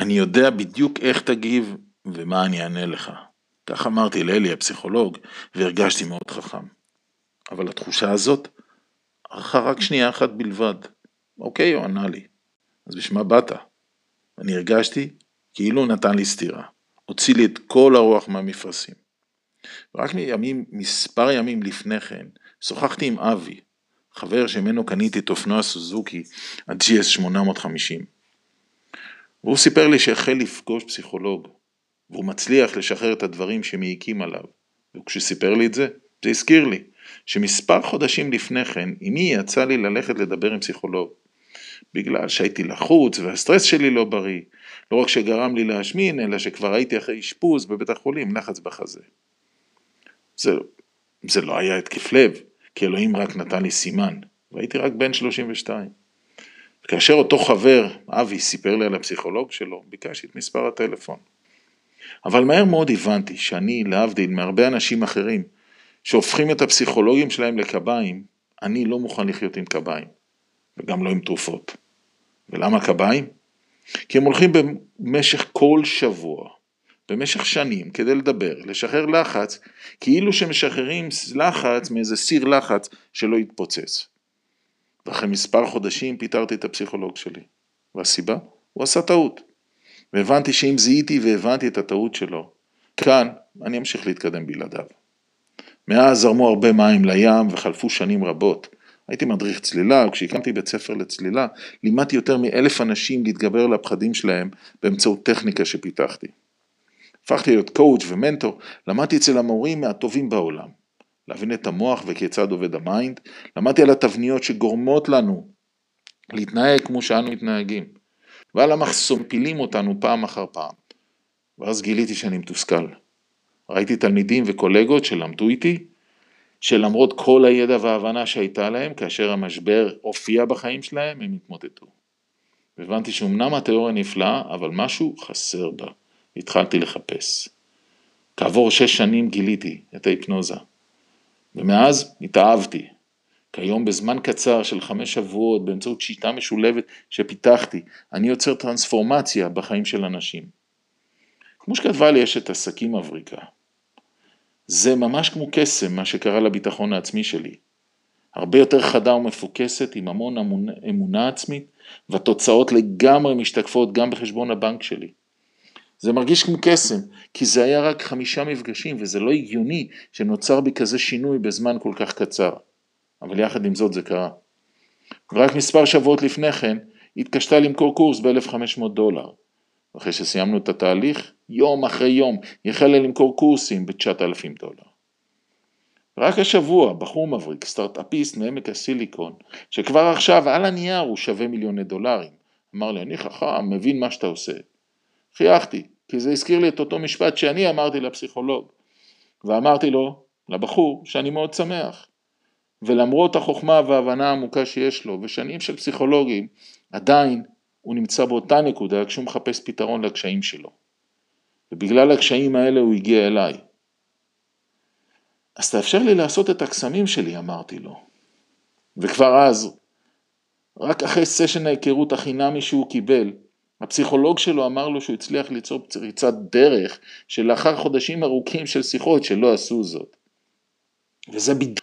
אני יודע בדיוק איך תגיב ומה אני אענה לך. כך אמרתי לאלי הפסיכולוג, והרגשתי מאוד חכם. אבל התחושה הזאת ארכה רק שנייה אחת בלבד. אוקיי, הוא ענה לי. אז בשביל מה באת? אני הרגשתי כאילו נתן לי סטירה. הוציא לי את כל הרוח מהמפרשים. רק מימים, מספר ימים לפני כן, שוחחתי עם אבי, חבר שממנו קניתי את אופנוע סוזוקי, ה-GS 850. והוא סיפר לי שהחל לפגוש פסיכולוג, והוא מצליח לשחרר את הדברים שמעיקים עליו. וכשסיפר לי את זה, זה הזכיר לי שמספר חודשים לפני כן, אמי יצא לי ללכת לדבר עם פסיכולוג. בגלל שהייתי לחוץ והסטרס שלי לא בריא. לא רק שגרם לי להשמין, אלא שכבר הייתי אחרי אשפוז בבית החולים, לחץ בחזה. זה, זה לא היה התקף לב, כי אלוהים רק נתן לי סימן, והייתי רק בן 32. כאשר אותו חבר, אבי, סיפר לי על הפסיכולוג שלו, ביקשתי את מספר הטלפון. אבל מהר מאוד הבנתי שאני, להבדיל מהרבה אנשים אחרים, שהופכים את הפסיכולוגים שלהם לקביים, אני לא מוכן לחיות עם קביים, וגם לא עם תרופות. ולמה קביים? כי הם הולכים במשך כל שבוע, במשך שנים, כדי לדבר, לשחרר לחץ, כאילו שמשחררים לחץ מאיזה סיר לחץ שלא יתפוצץ. ואחרי מספר חודשים פיטרתי את הפסיכולוג שלי. והסיבה? הוא עשה טעות. והבנתי שאם זיהיתי והבנתי את הטעות שלו, כאן אני אמשיך להתקדם בלעדיו. מאז זרמו הרבה מים לים וחלפו שנים רבות. הייתי מדריך צלילה, וכשהקמתי בית ספר לצלילה, לימדתי יותר מאלף אנשים להתגבר על הפחדים שלהם באמצעות טכניקה שפיתחתי. הפכתי להיות קואוצ'ר ומנטור, למדתי אצל המורים מהטובים בעולם. להבין את המוח וכיצד עובד ה mind, למדתי על התבניות שגורמות לנו להתנהג כמו שאנו מתנהגים, ועל המחסומים שמפילים אותנו פעם אחר פעם. ואז גיליתי שאני מתוסכל. ראיתי תלמידים וקולגות שלמדו איתי, שלמרות כל הידע וההבנה שהייתה להם, כאשר המשבר הופיע בחיים שלהם, הם התמוטטו. והבנתי שאומנם התיאוריה נפלאה, אבל משהו חסר בה. התחלתי לחפש. כעבור שש שנים גיליתי את ההיפנוזה. ומאז התאהבתי. כיום בזמן קצר של חמש שבועות באמצעות שיטה משולבת שפיתחתי, אני יוצר טרנספורמציה בחיים של אנשים. כמו שכתבה לי אשת עסקים מבריקה, זה ממש כמו קסם מה שקרה לביטחון העצמי שלי. הרבה יותר חדה ומפוקסת עם המון אמונה עצמית והתוצאות לגמרי משתקפות גם בחשבון הבנק שלי. זה מרגיש כמו קסם, כי זה היה רק חמישה מפגשים וזה לא הגיוני שנוצר בי כזה שינוי בזמן כל כך קצר. אבל יחד עם זאת זה קרה. ורק מספר שבועות לפני כן התקשתה למכור קורס ב-1500 דולר. אחרי שסיימנו את התהליך, יום אחרי יום היא החלה למכור קורסים ב-9,000 דולר. רק השבוע בחור מבריק, סטארט-אפיסט מעמק הסיליקון, שכבר עכשיו על הנייר הוא שווה מיליוני דולרים, אמר לי, אני חכם, מבין מה שאתה עושה. חייכתי, כי זה הזכיר לי את אותו משפט שאני אמרתי לפסיכולוג, ואמרתי לו, לבחור, שאני מאוד שמח. ולמרות החוכמה וההבנה העמוקה שיש לו, ושנים של פסיכולוגים, עדיין הוא נמצא באותה נקודה כשהוא מחפש פתרון לקשיים שלו. ובגלל הקשיים האלה הוא הגיע אליי. אז תאפשר לי לעשות את הקסמים שלי, אמרתי לו. וכבר אז, רק אחרי סשן ההיכרות החינמי שהוא קיבל, הפסיכולוג שלו אמר לו שהוא הצליח ליצור פריצת דרך שלאחר חודשים ארוכים של שיחות שלא עשו זאת. וזה בדיוק